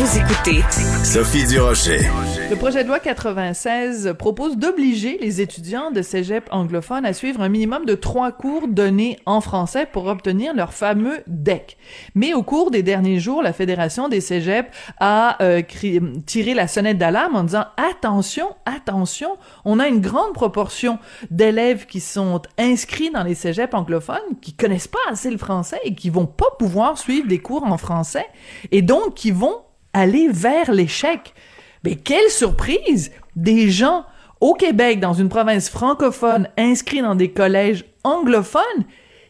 Vous écoutez Sophie Durocher. Le projet de loi 96 propose d'obliger les étudiants de cégep anglophones à suivre un minimum de trois cours donnés en français pour obtenir leur fameux DEC. Mais au cours des derniers jours, la Fédération des cégeps a euh, tiré la sonnette d'alarme en disant attention, attention, on a une grande proportion d'élèves qui sont inscrits dans les cégeps anglophones, qui connaissent pas assez le français et qui vont pas pouvoir suivre des cours en français et donc qui vont aller vers l'échec. Mais quelle surprise! Des gens au Québec, dans une province francophone, inscrits dans des collèges anglophones,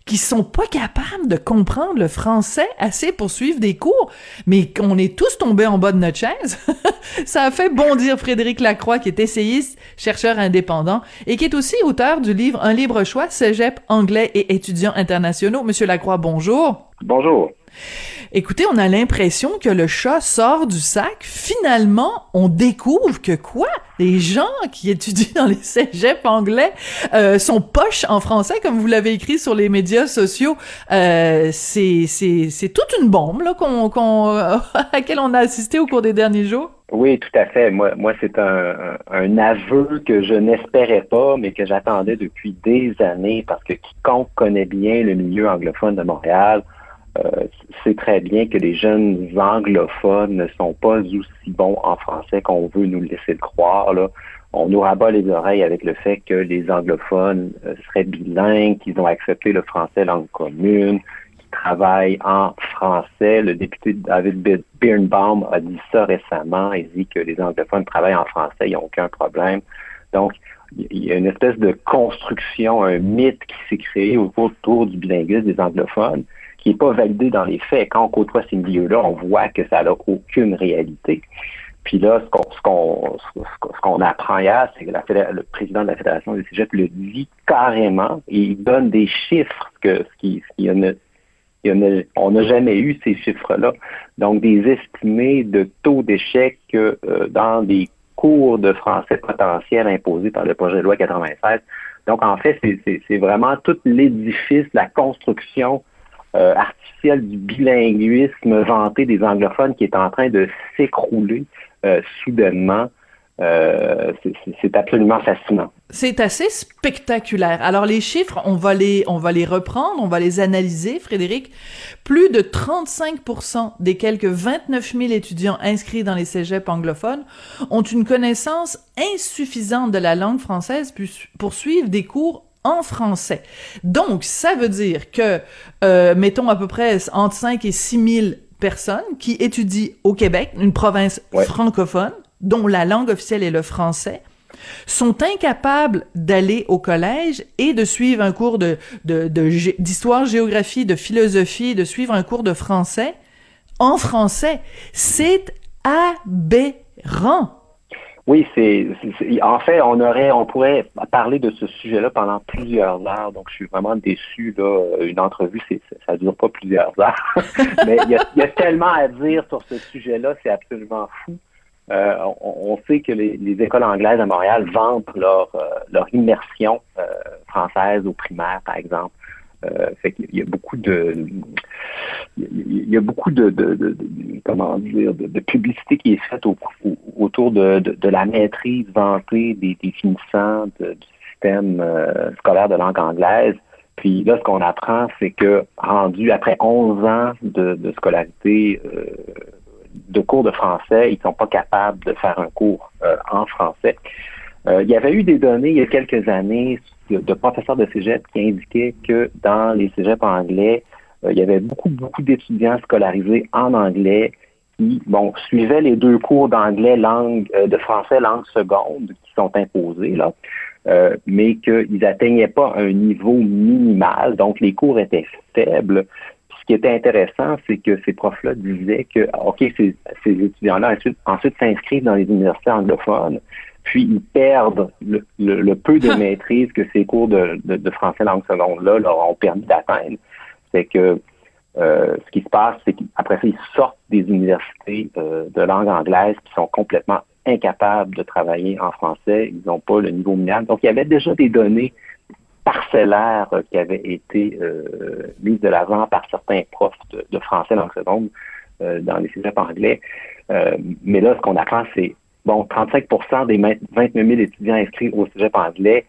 qui sont pas capables de comprendre le français assez pour suivre des cours, mais qu'on est tous tombés en bas de notre chaise. Ça a fait bondir Frédéric Lacroix, qui est essayiste, chercheur indépendant, et qui est aussi auteur du livre Un libre choix, cégep, anglais et étudiants internationaux. Monsieur Lacroix, bonjour. Bonjour. Écoutez, on a l'impression que le chat sort du sac. Finalement, on découvre que quoi? Les gens qui étudient dans les cégeps anglais euh, sont poches en français, comme vous l'avez écrit sur les médias sociaux. Euh, c'est, toute une bombe à laquelle on a assisté au cours des derniers jours. Oui, tout à fait. Moi, c'est un, aveu que je n'espérais pas, mais que j'attendais depuis des années parce que quiconque connaît bien le milieu anglophone de Montréal, c'est très bien que les jeunes anglophones ne sont pas aussi bons en français qu'on veut nous laisser le croire. On nous rabat les oreilles avec le fait que les anglophones euh, seraient bilingues, qu'ils ont accepté le français langue commune, qu'ils travaillent en français. Le député David Birnbaum a dit ça récemment. Il dit que les anglophones travaillent en français, il n'y a aucun problème. Donc, il y a une espèce de construction, un mythe qui s'est créé autour du bilinguisme des anglophones qui n'est pas validé dans les faits. Quand on côtoie ces milieux-là, on voit que ça n'a aucune réalité. Puis là, ce qu'on ce qu'on apprend hier, c'est que le président de la Fédération des Cégeps le dit carrément et il donne des chiffres que ce qui, on n'a jamais eu ces chiffres-là. Donc, des estimés de taux d'échec euh, dans des cours de français potentiels imposés par le projet de loi 96. Donc, en fait, c'est vraiment tout l'édifice, la construction euh, artificielle du bilinguisme vanté des anglophones qui est en train de s'écrouler euh, soudainement. Euh, c'est absolument fascinant. C'est assez spectaculaire. Alors les chiffres, on va les, on va les reprendre, on va les analyser, Frédéric. Plus de 35% des quelques 29 000 étudiants inscrits dans les cégeps anglophones ont une connaissance insuffisante de la langue française pour suivre des cours en français. Donc, ça veut dire que, euh, mettons à peu près entre 5 et 6 000 personnes qui étudient au Québec, une province francophone, dont la langue officielle est le français, sont incapables d'aller au collège et de suivre un cours de, d'histoire, géographie, de philosophie, de suivre un cours de français en français. C'est aberrant. Oui, c'est en fait, on aurait, on pourrait parler de ce sujet-là pendant plusieurs heures. Donc, je suis vraiment déçu. Une entrevue, c'est, ça dure pas plusieurs heures. Mais il y, a, tellement à dire sur ce sujet-là, c'est absolument fou. Euh, on, sait que les, écoles anglaises à Montréal leur, euh, leur immersion euh, française au primaire, par exemple. Euh, qu'il y a beaucoup de il y a beaucoup de, comment dire de, publicité qui est faite autour de, la maîtrise vantée des, définissants du système euh, scolaire de langue anglaise. Puis là, ce qu'on apprend, c'est que rendu après 11 ans de, scolarité euh, de cours de français, ils sont pas capables de faire un cours en français. Il y avait eu des données il y a quelques années de professeurs de cégep qui indiquaient que dans les cégeps anglais, euh, il y avait beaucoup, beaucoup d'étudiants scolarisés en anglais qui, bon, suivaient les deux cours d'anglais langue, euh, de français langue seconde qui sont imposés, là. euh, mais qu'ils n'atteignaient pas un niveau minimal, donc les cours étaient faibles. ce qui était intéressant, c'est que ces profs-là disaient que, OK, ces, étudiants-là ensuite, s'inscrivent dans les universités anglophones, puis ils perdent le, peu de maîtrise que ces cours de, français langue seconde-là leur ont permis d'atteindre. C'est que euh, ce qui se passe, c'est qu'après ça, ils sortent des universités euh, de langue anglaise qui sont complètement incapables de travailler en français. Ils n'ont pas le niveau minimal. Donc, il y avait déjà des données parcellaires euh, qui avaient été mises de l'avant par certains profs de, français langue seconde dans les cégeps anglais. mais là, ce qu'on apprend, c'est bon, 35% des 29 000 étudiants inscrits au cégep anglais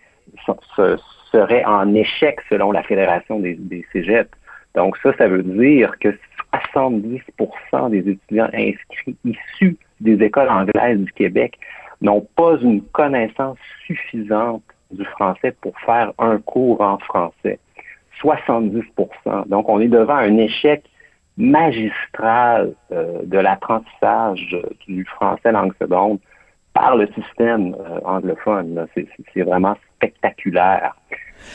seraient en échec selon la Fédération des, des. Donc ça, ça veut dire que 70% des étudiants inscrits issus des écoles anglaises du Québec n'ont pas une connaissance suffisante du français pour faire un cours en français. 70% Donc on est devant un échec magistral euh, de l'apprentissage du français langue seconde par le système euh, anglophone. C'est vraiment spectaculaire.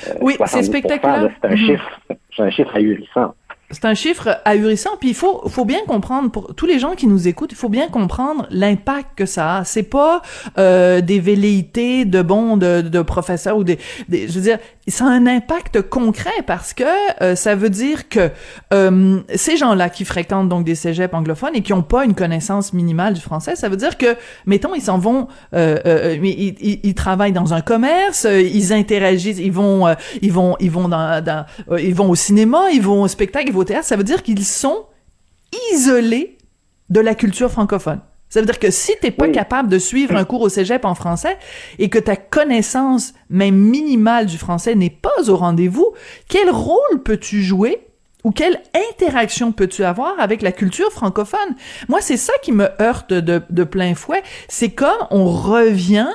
Euh, oui, c'est spectaculaire. C'est un, mhm. chiffre, un chiffre ahurissant. C'est un chiffre ahurissant, puis il faut, faut bien comprendre, pour tous les gens qui nous écoutent, il faut bien comprendre l'impact que ça a. C'est pas euh, des velléités de bons de, de professeurs ou des, des, je veux dire, ça a un impact concret parce que euh, ça veut dire que euh, ces gens-là qui fréquentent donc des cégeps anglophones et qui ont pas une connaissance minimale du français, ça veut dire que, mettons, ils s'en vont, euh, euh ils, ils, ils, travaillent dans un commerce, ils interagissent, ils vont, ils vont, ils vont dans, dans ils vont au cinéma, ils vont au spectacle, ils vont au théâtre. Ça veut dire qu'ils sont isolés de la culture francophone. Ça veut dire que si t'es pas capable de suivre un cours au cégep en français et que ta connaissance même minimale du français n'est pas au rendez-vous, quel rôle peux-tu jouer ou quelle interaction peux-tu avoir avec la culture francophone? Moi, c'est ça qui me heurte de, plein fouet. C'est quand on revient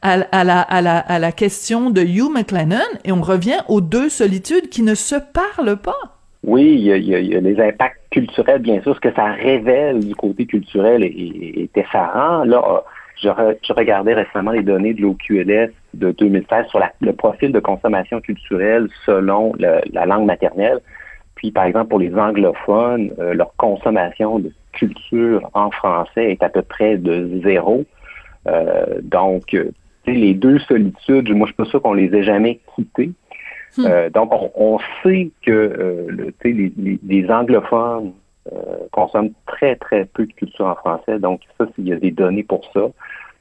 à, la, à, la, à la question de Hugh McLennan et on revient aux deux solitudes qui ne se parlent pas. Oui, il y, a, les impacts culturels, bien sûr. Ce que ça révèle du côté culturel est, effarant. Là, je, je, regardais récemment les données de l'OQLS de 2016 sur le profil de consommation culturelle selon la langue maternelle. Puis, par exemple, pour les anglophones, euh, leur consommation de culture en français est à peu près de zéro. Euh, donc, les deux solitudes, moi, je suis pas sûr qu'on les ait jamais quittées. Hmm. Euh, donc, on, sait que euh, les, anglophones euh, consomment très, très peu de culture en français. Donc, ça, il y a des données pour ça.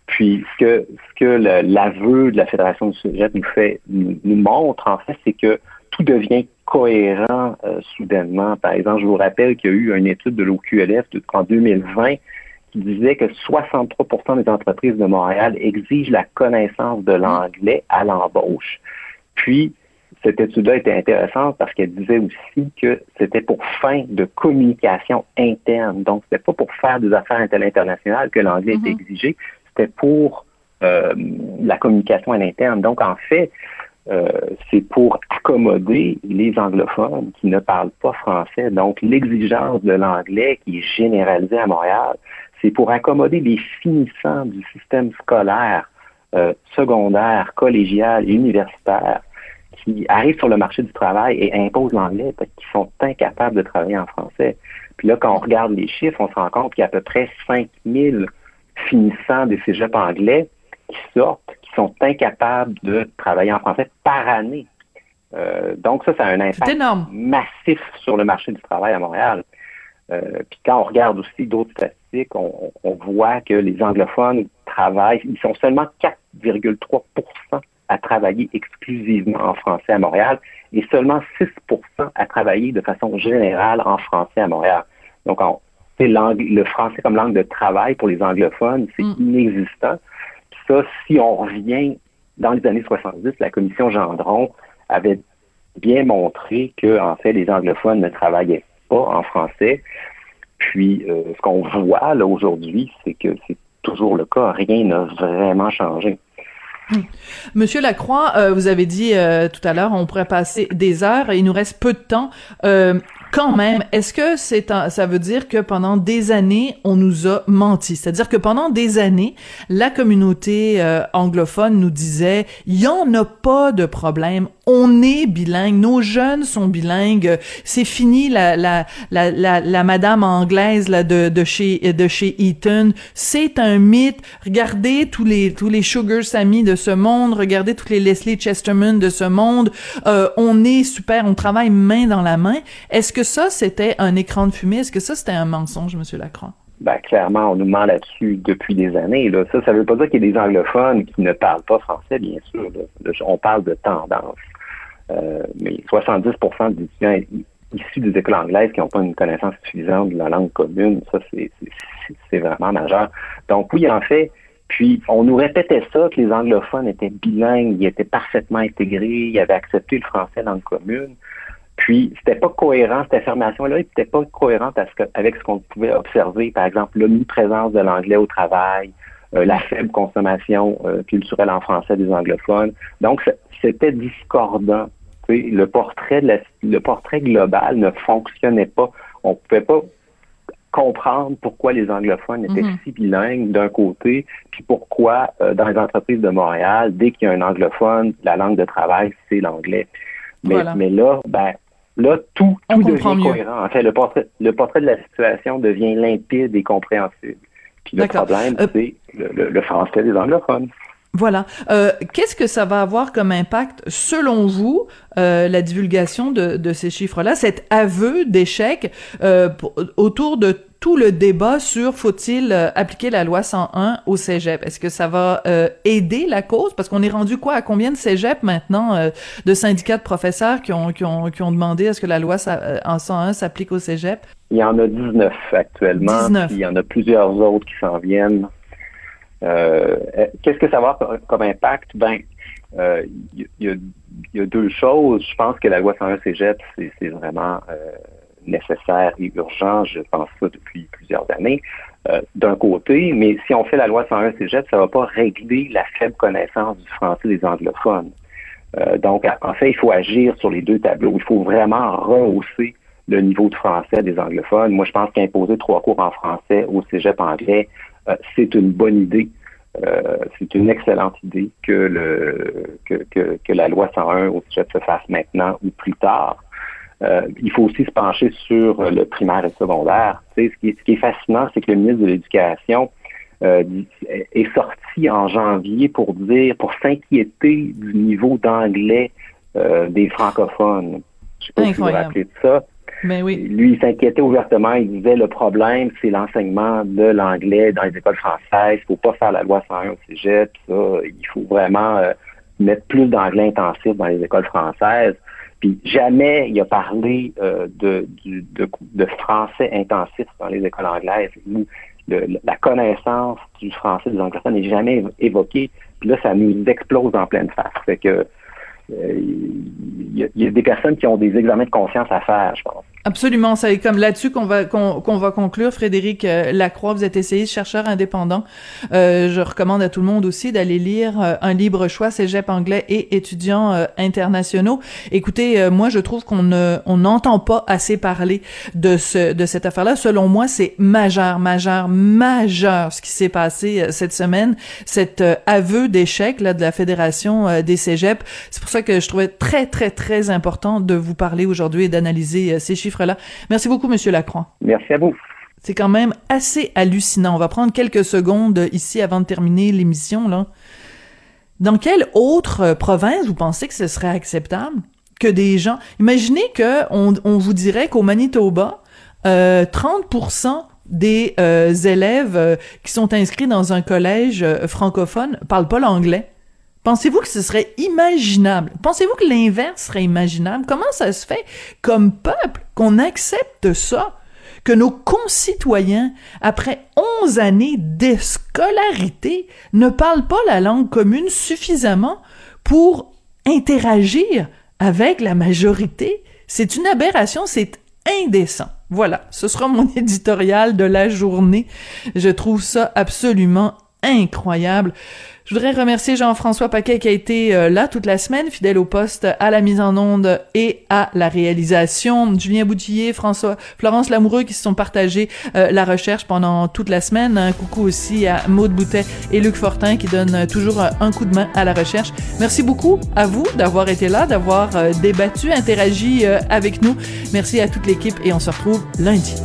Puis, ce que, ce que l'aveu de la Fédération du sujet nous fait, nous, montre, en fait, c'est que tout devient cohérent soudainement. Par exemple, je vous rappelle qu'il y a eu une étude de l'OQLF en 2020 qui disait que 63% des entreprises de Montréal exigent la connaissance de l'anglais à l'embauche. Puis, cette étude-là était intéressante parce qu'elle disait aussi que c'était pour fin de communication interne. Donc, c'était pas pour faire des affaires internationales que l'anglais était mm-hmm. exigé, c'était pour euh, la communication à l'interne. Donc, en fait, euh, c'est pour accommoder les anglophones qui ne parlent pas français. Donc, l'exigence de l'anglais qui est généralisée à Montréal, c'est pour accommoder les finissants du système scolaire euh, secondaire, collégial universitaire qui arrivent sur le marché du travail et imposent l'anglais parce qu'ils sont incapables de travailler en français. Puis là, quand on regarde les chiffres, on se rend compte qu'il y a à peu près 5000 finissants des cégeps anglais qui sortent, qui sont incapables de travailler en français par année. Euh, donc ça, ça a un impact massif sur le marché du travail à Montréal. Euh, puis quand on regarde aussi d'autres statistiques, on, on, voit que les anglophones travaillent, ils sont seulement 4,3 à travailler exclusivement en français à Montréal et seulement 6% à travailler de façon générale en français à Montréal. Donc, le français comme langue de travail pour les anglophones, c'est mm. inexistant. Puis ça, si on revient dans les années 70, la commission Gendron avait bien montré que, en fait, les anglophones ne travaillaient pas en français. Puis, euh, ce qu'on voit là aujourd'hui, c'est que c'est toujours le cas. Rien n'a vraiment changé. Monsieur Lacroix, euh, vous avez dit euh, tout à l'heure, on pourrait passer des heures et il nous reste peu de temps. Euh, quand même, est-ce que c'est ça veut dire que pendant des années, on nous a menti? C'est-à-dire que pendant des années, la communauté euh, anglophone nous disait, il y en a pas de problème, on est bilingue, nos jeunes sont bilingues, c'est fini la, la, la, la, madame anglaise là, de, de, chez, de chez Eton, c'est un mythe, regardez tous les, tous les Sugar Sammy de ce monde, regardez tous les Leslie Chesterman de ce monde, euh, on est super, on travaille main dans la main. Est-ce que ça, c'était un écran de fumée? Est-ce que ça, c'était un mensonge, Monsieur Lacroix? Ben, clairement, on nous ment là-dessus depuis des années. Ça, ça veut pas dire qu'il y a des anglophones qui ne parlent pas français, bien sûr. On parle de tendance. Euh, mais 70% des étudiants issus des écoles anglaises qui n'ont pas une connaissance suffisante de la langue commune, ça, c'est vraiment majeur. Donc, oui, en fait, puis on nous répétait ça, que les anglophones étaient bilingues, ils étaient parfaitement intégrés, ils avaient accepté le français dans le commune. Puis, c'était pas cohérent, cette affirmation-là n'était pas cohérente avec ce qu'on pouvait observer, par exemple, l'omniprésence de l'anglais au travail, euh, la faible consommation euh, culturelle en français des anglophones. Donc, c'était discordant. Le portrait, de le portrait global ne fonctionnait pas. On ne pouvait pas comprendre pourquoi les anglophones étaient mhm. si bilingues d'un côté, puis pourquoi euh, dans les entreprises de Montréal, dès qu'il y a un anglophone, la langue de travail, c'est l'anglais. Mais, mais là, ben, là, tout, tout devient cohérent. En fait, le portrait, le portrait de la situation devient limpide et compréhensible. Puis le problème, euh, c'est le, le, français des anglophones. Voilà. Euh, Qu'est-ce que ça va avoir comme impact, selon vous, euh, la divulgation de, de ces chiffres-là, cet aveu d'échec euh, autour de tout le débat sur faut-il euh, appliquer la loi 101 au cégep? Est-ce que ça va euh, aider la cause? Parce qu'on est rendu quoi? À combien de cégep maintenant, euh, de syndicats de professeurs qui ont, qui ont, qui ont demandé à ce que la loi en 101 s'applique au cégep? Il y en a 19 actuellement. 19. Il y en a plusieurs autres qui s'en viennent. Euh, qu'est-ce que ça va avoir comme impact? Ben, euh, il y, a, deux choses. Je pense que la loi 101 Cégep, c'est vraiment euh, nécessaire et urgent. Je pense ça depuis plusieurs années. D'un côté, mais si on fait la loi 101 Cégep, ça ne va pas régler la faible connaissance du français des anglophones. donc, en fait, il faut agir sur les deux tableaux. Il faut vraiment rehausser le niveau de français des anglophones. Moi, je pense qu'imposer trois cours en français au cégep anglais, euh, c'est une bonne idée. Euh, c'est une excellente idée que, le, que, que, la loi 101 au sujet se fasse maintenant ou plus tard. Euh, il faut aussi se pencher sur le primaire et secondaire. Tu sais, ce, qui est, ce qui est fascinant, c'est que le ministre de l'Éducation est sorti en janvier pour dire, pour s'inquiéter du niveau d'anglais des francophones. Je sais pas si vous vous rappelez de ça. Ben. Lui, il s'inquiétait ouvertement. Il disait le problème, c'est l'enseignement de l'anglais dans les écoles françaises. Il faut pas faire la loi 101 au cégep. Ça. Il faut vraiment euh, mettre plus d'anglais intensif dans les écoles françaises. Puis jamais il a parlé euh, de, français intensif dans les écoles anglaises. la connaissance du français des anglophones n'est jamais évoquée. Puis là, ça nous explose en pleine face. Que euh, y, a des personnes qui ont des examens de conscience à faire, je pense. Absolument, c'est comme là-dessus qu'on va qu'on va conclure. Frédéric euh, Lacroix, vous êtes essayiste, chercheur indépendant. Euh, je recommande à tout le monde aussi d'aller lire euh, un libre choix, Cégep anglais et étudiants internationaux. Écoutez, moi je trouve qu'on ne on n'entend pas assez parler de ce de cette affaire-là. Selon moi, c'est majeur, majeur, majeur ce qui s'est passé cette semaine, cet aveu d'échec là de la fédération des Cégeps. C'est pour ça que je trouvais très très très important de vous parler aujourd'hui et d'analyser ces chiffres Merci beaucoup, Monsieur Lacroix. Merci à vous. C'est quand même assez hallucinant. On va prendre quelques secondes ici avant de terminer l'émission, là. Dans quelle autre province vous pensez que ce serait acceptable que des gens... Imaginez que on, vous dirait qu'au Manitoba, 30% euh, des euh, élèves euh, qui sont inscrits dans un collège francophone parlent pas l'anglais. Pensez-vous que ce serait imaginable? Pensez-vous que l'inverse serait imaginable? Comment ça se fait comme peuple qu'on accepte ça? Que nos concitoyens, après 11 années d'escolarité, ne parlent pas la langue commune suffisamment pour interagir avec la majorité? C'est une aberration, c'est indécent. Voilà, ce sera mon éditorial de la journée. Je trouve ça absolument incroyable. Je voudrais remercier Jean-François Paquet qui a été euh, là toute la semaine, fidèle au poste, à la mise en onde et à la réalisation. Julien Boutillier, François, Florence Lamoureux qui se sont partagés euh, la recherche pendant toute la semaine. Un coucou aussi à Maude Boutet et Luc Fortin qui donnent euh, toujours un coup de main à la recherche. Merci beaucoup à vous d'avoir été là, d'avoir débattu, interagi avec nous. Merci à toute l'équipe et on se retrouve lundi.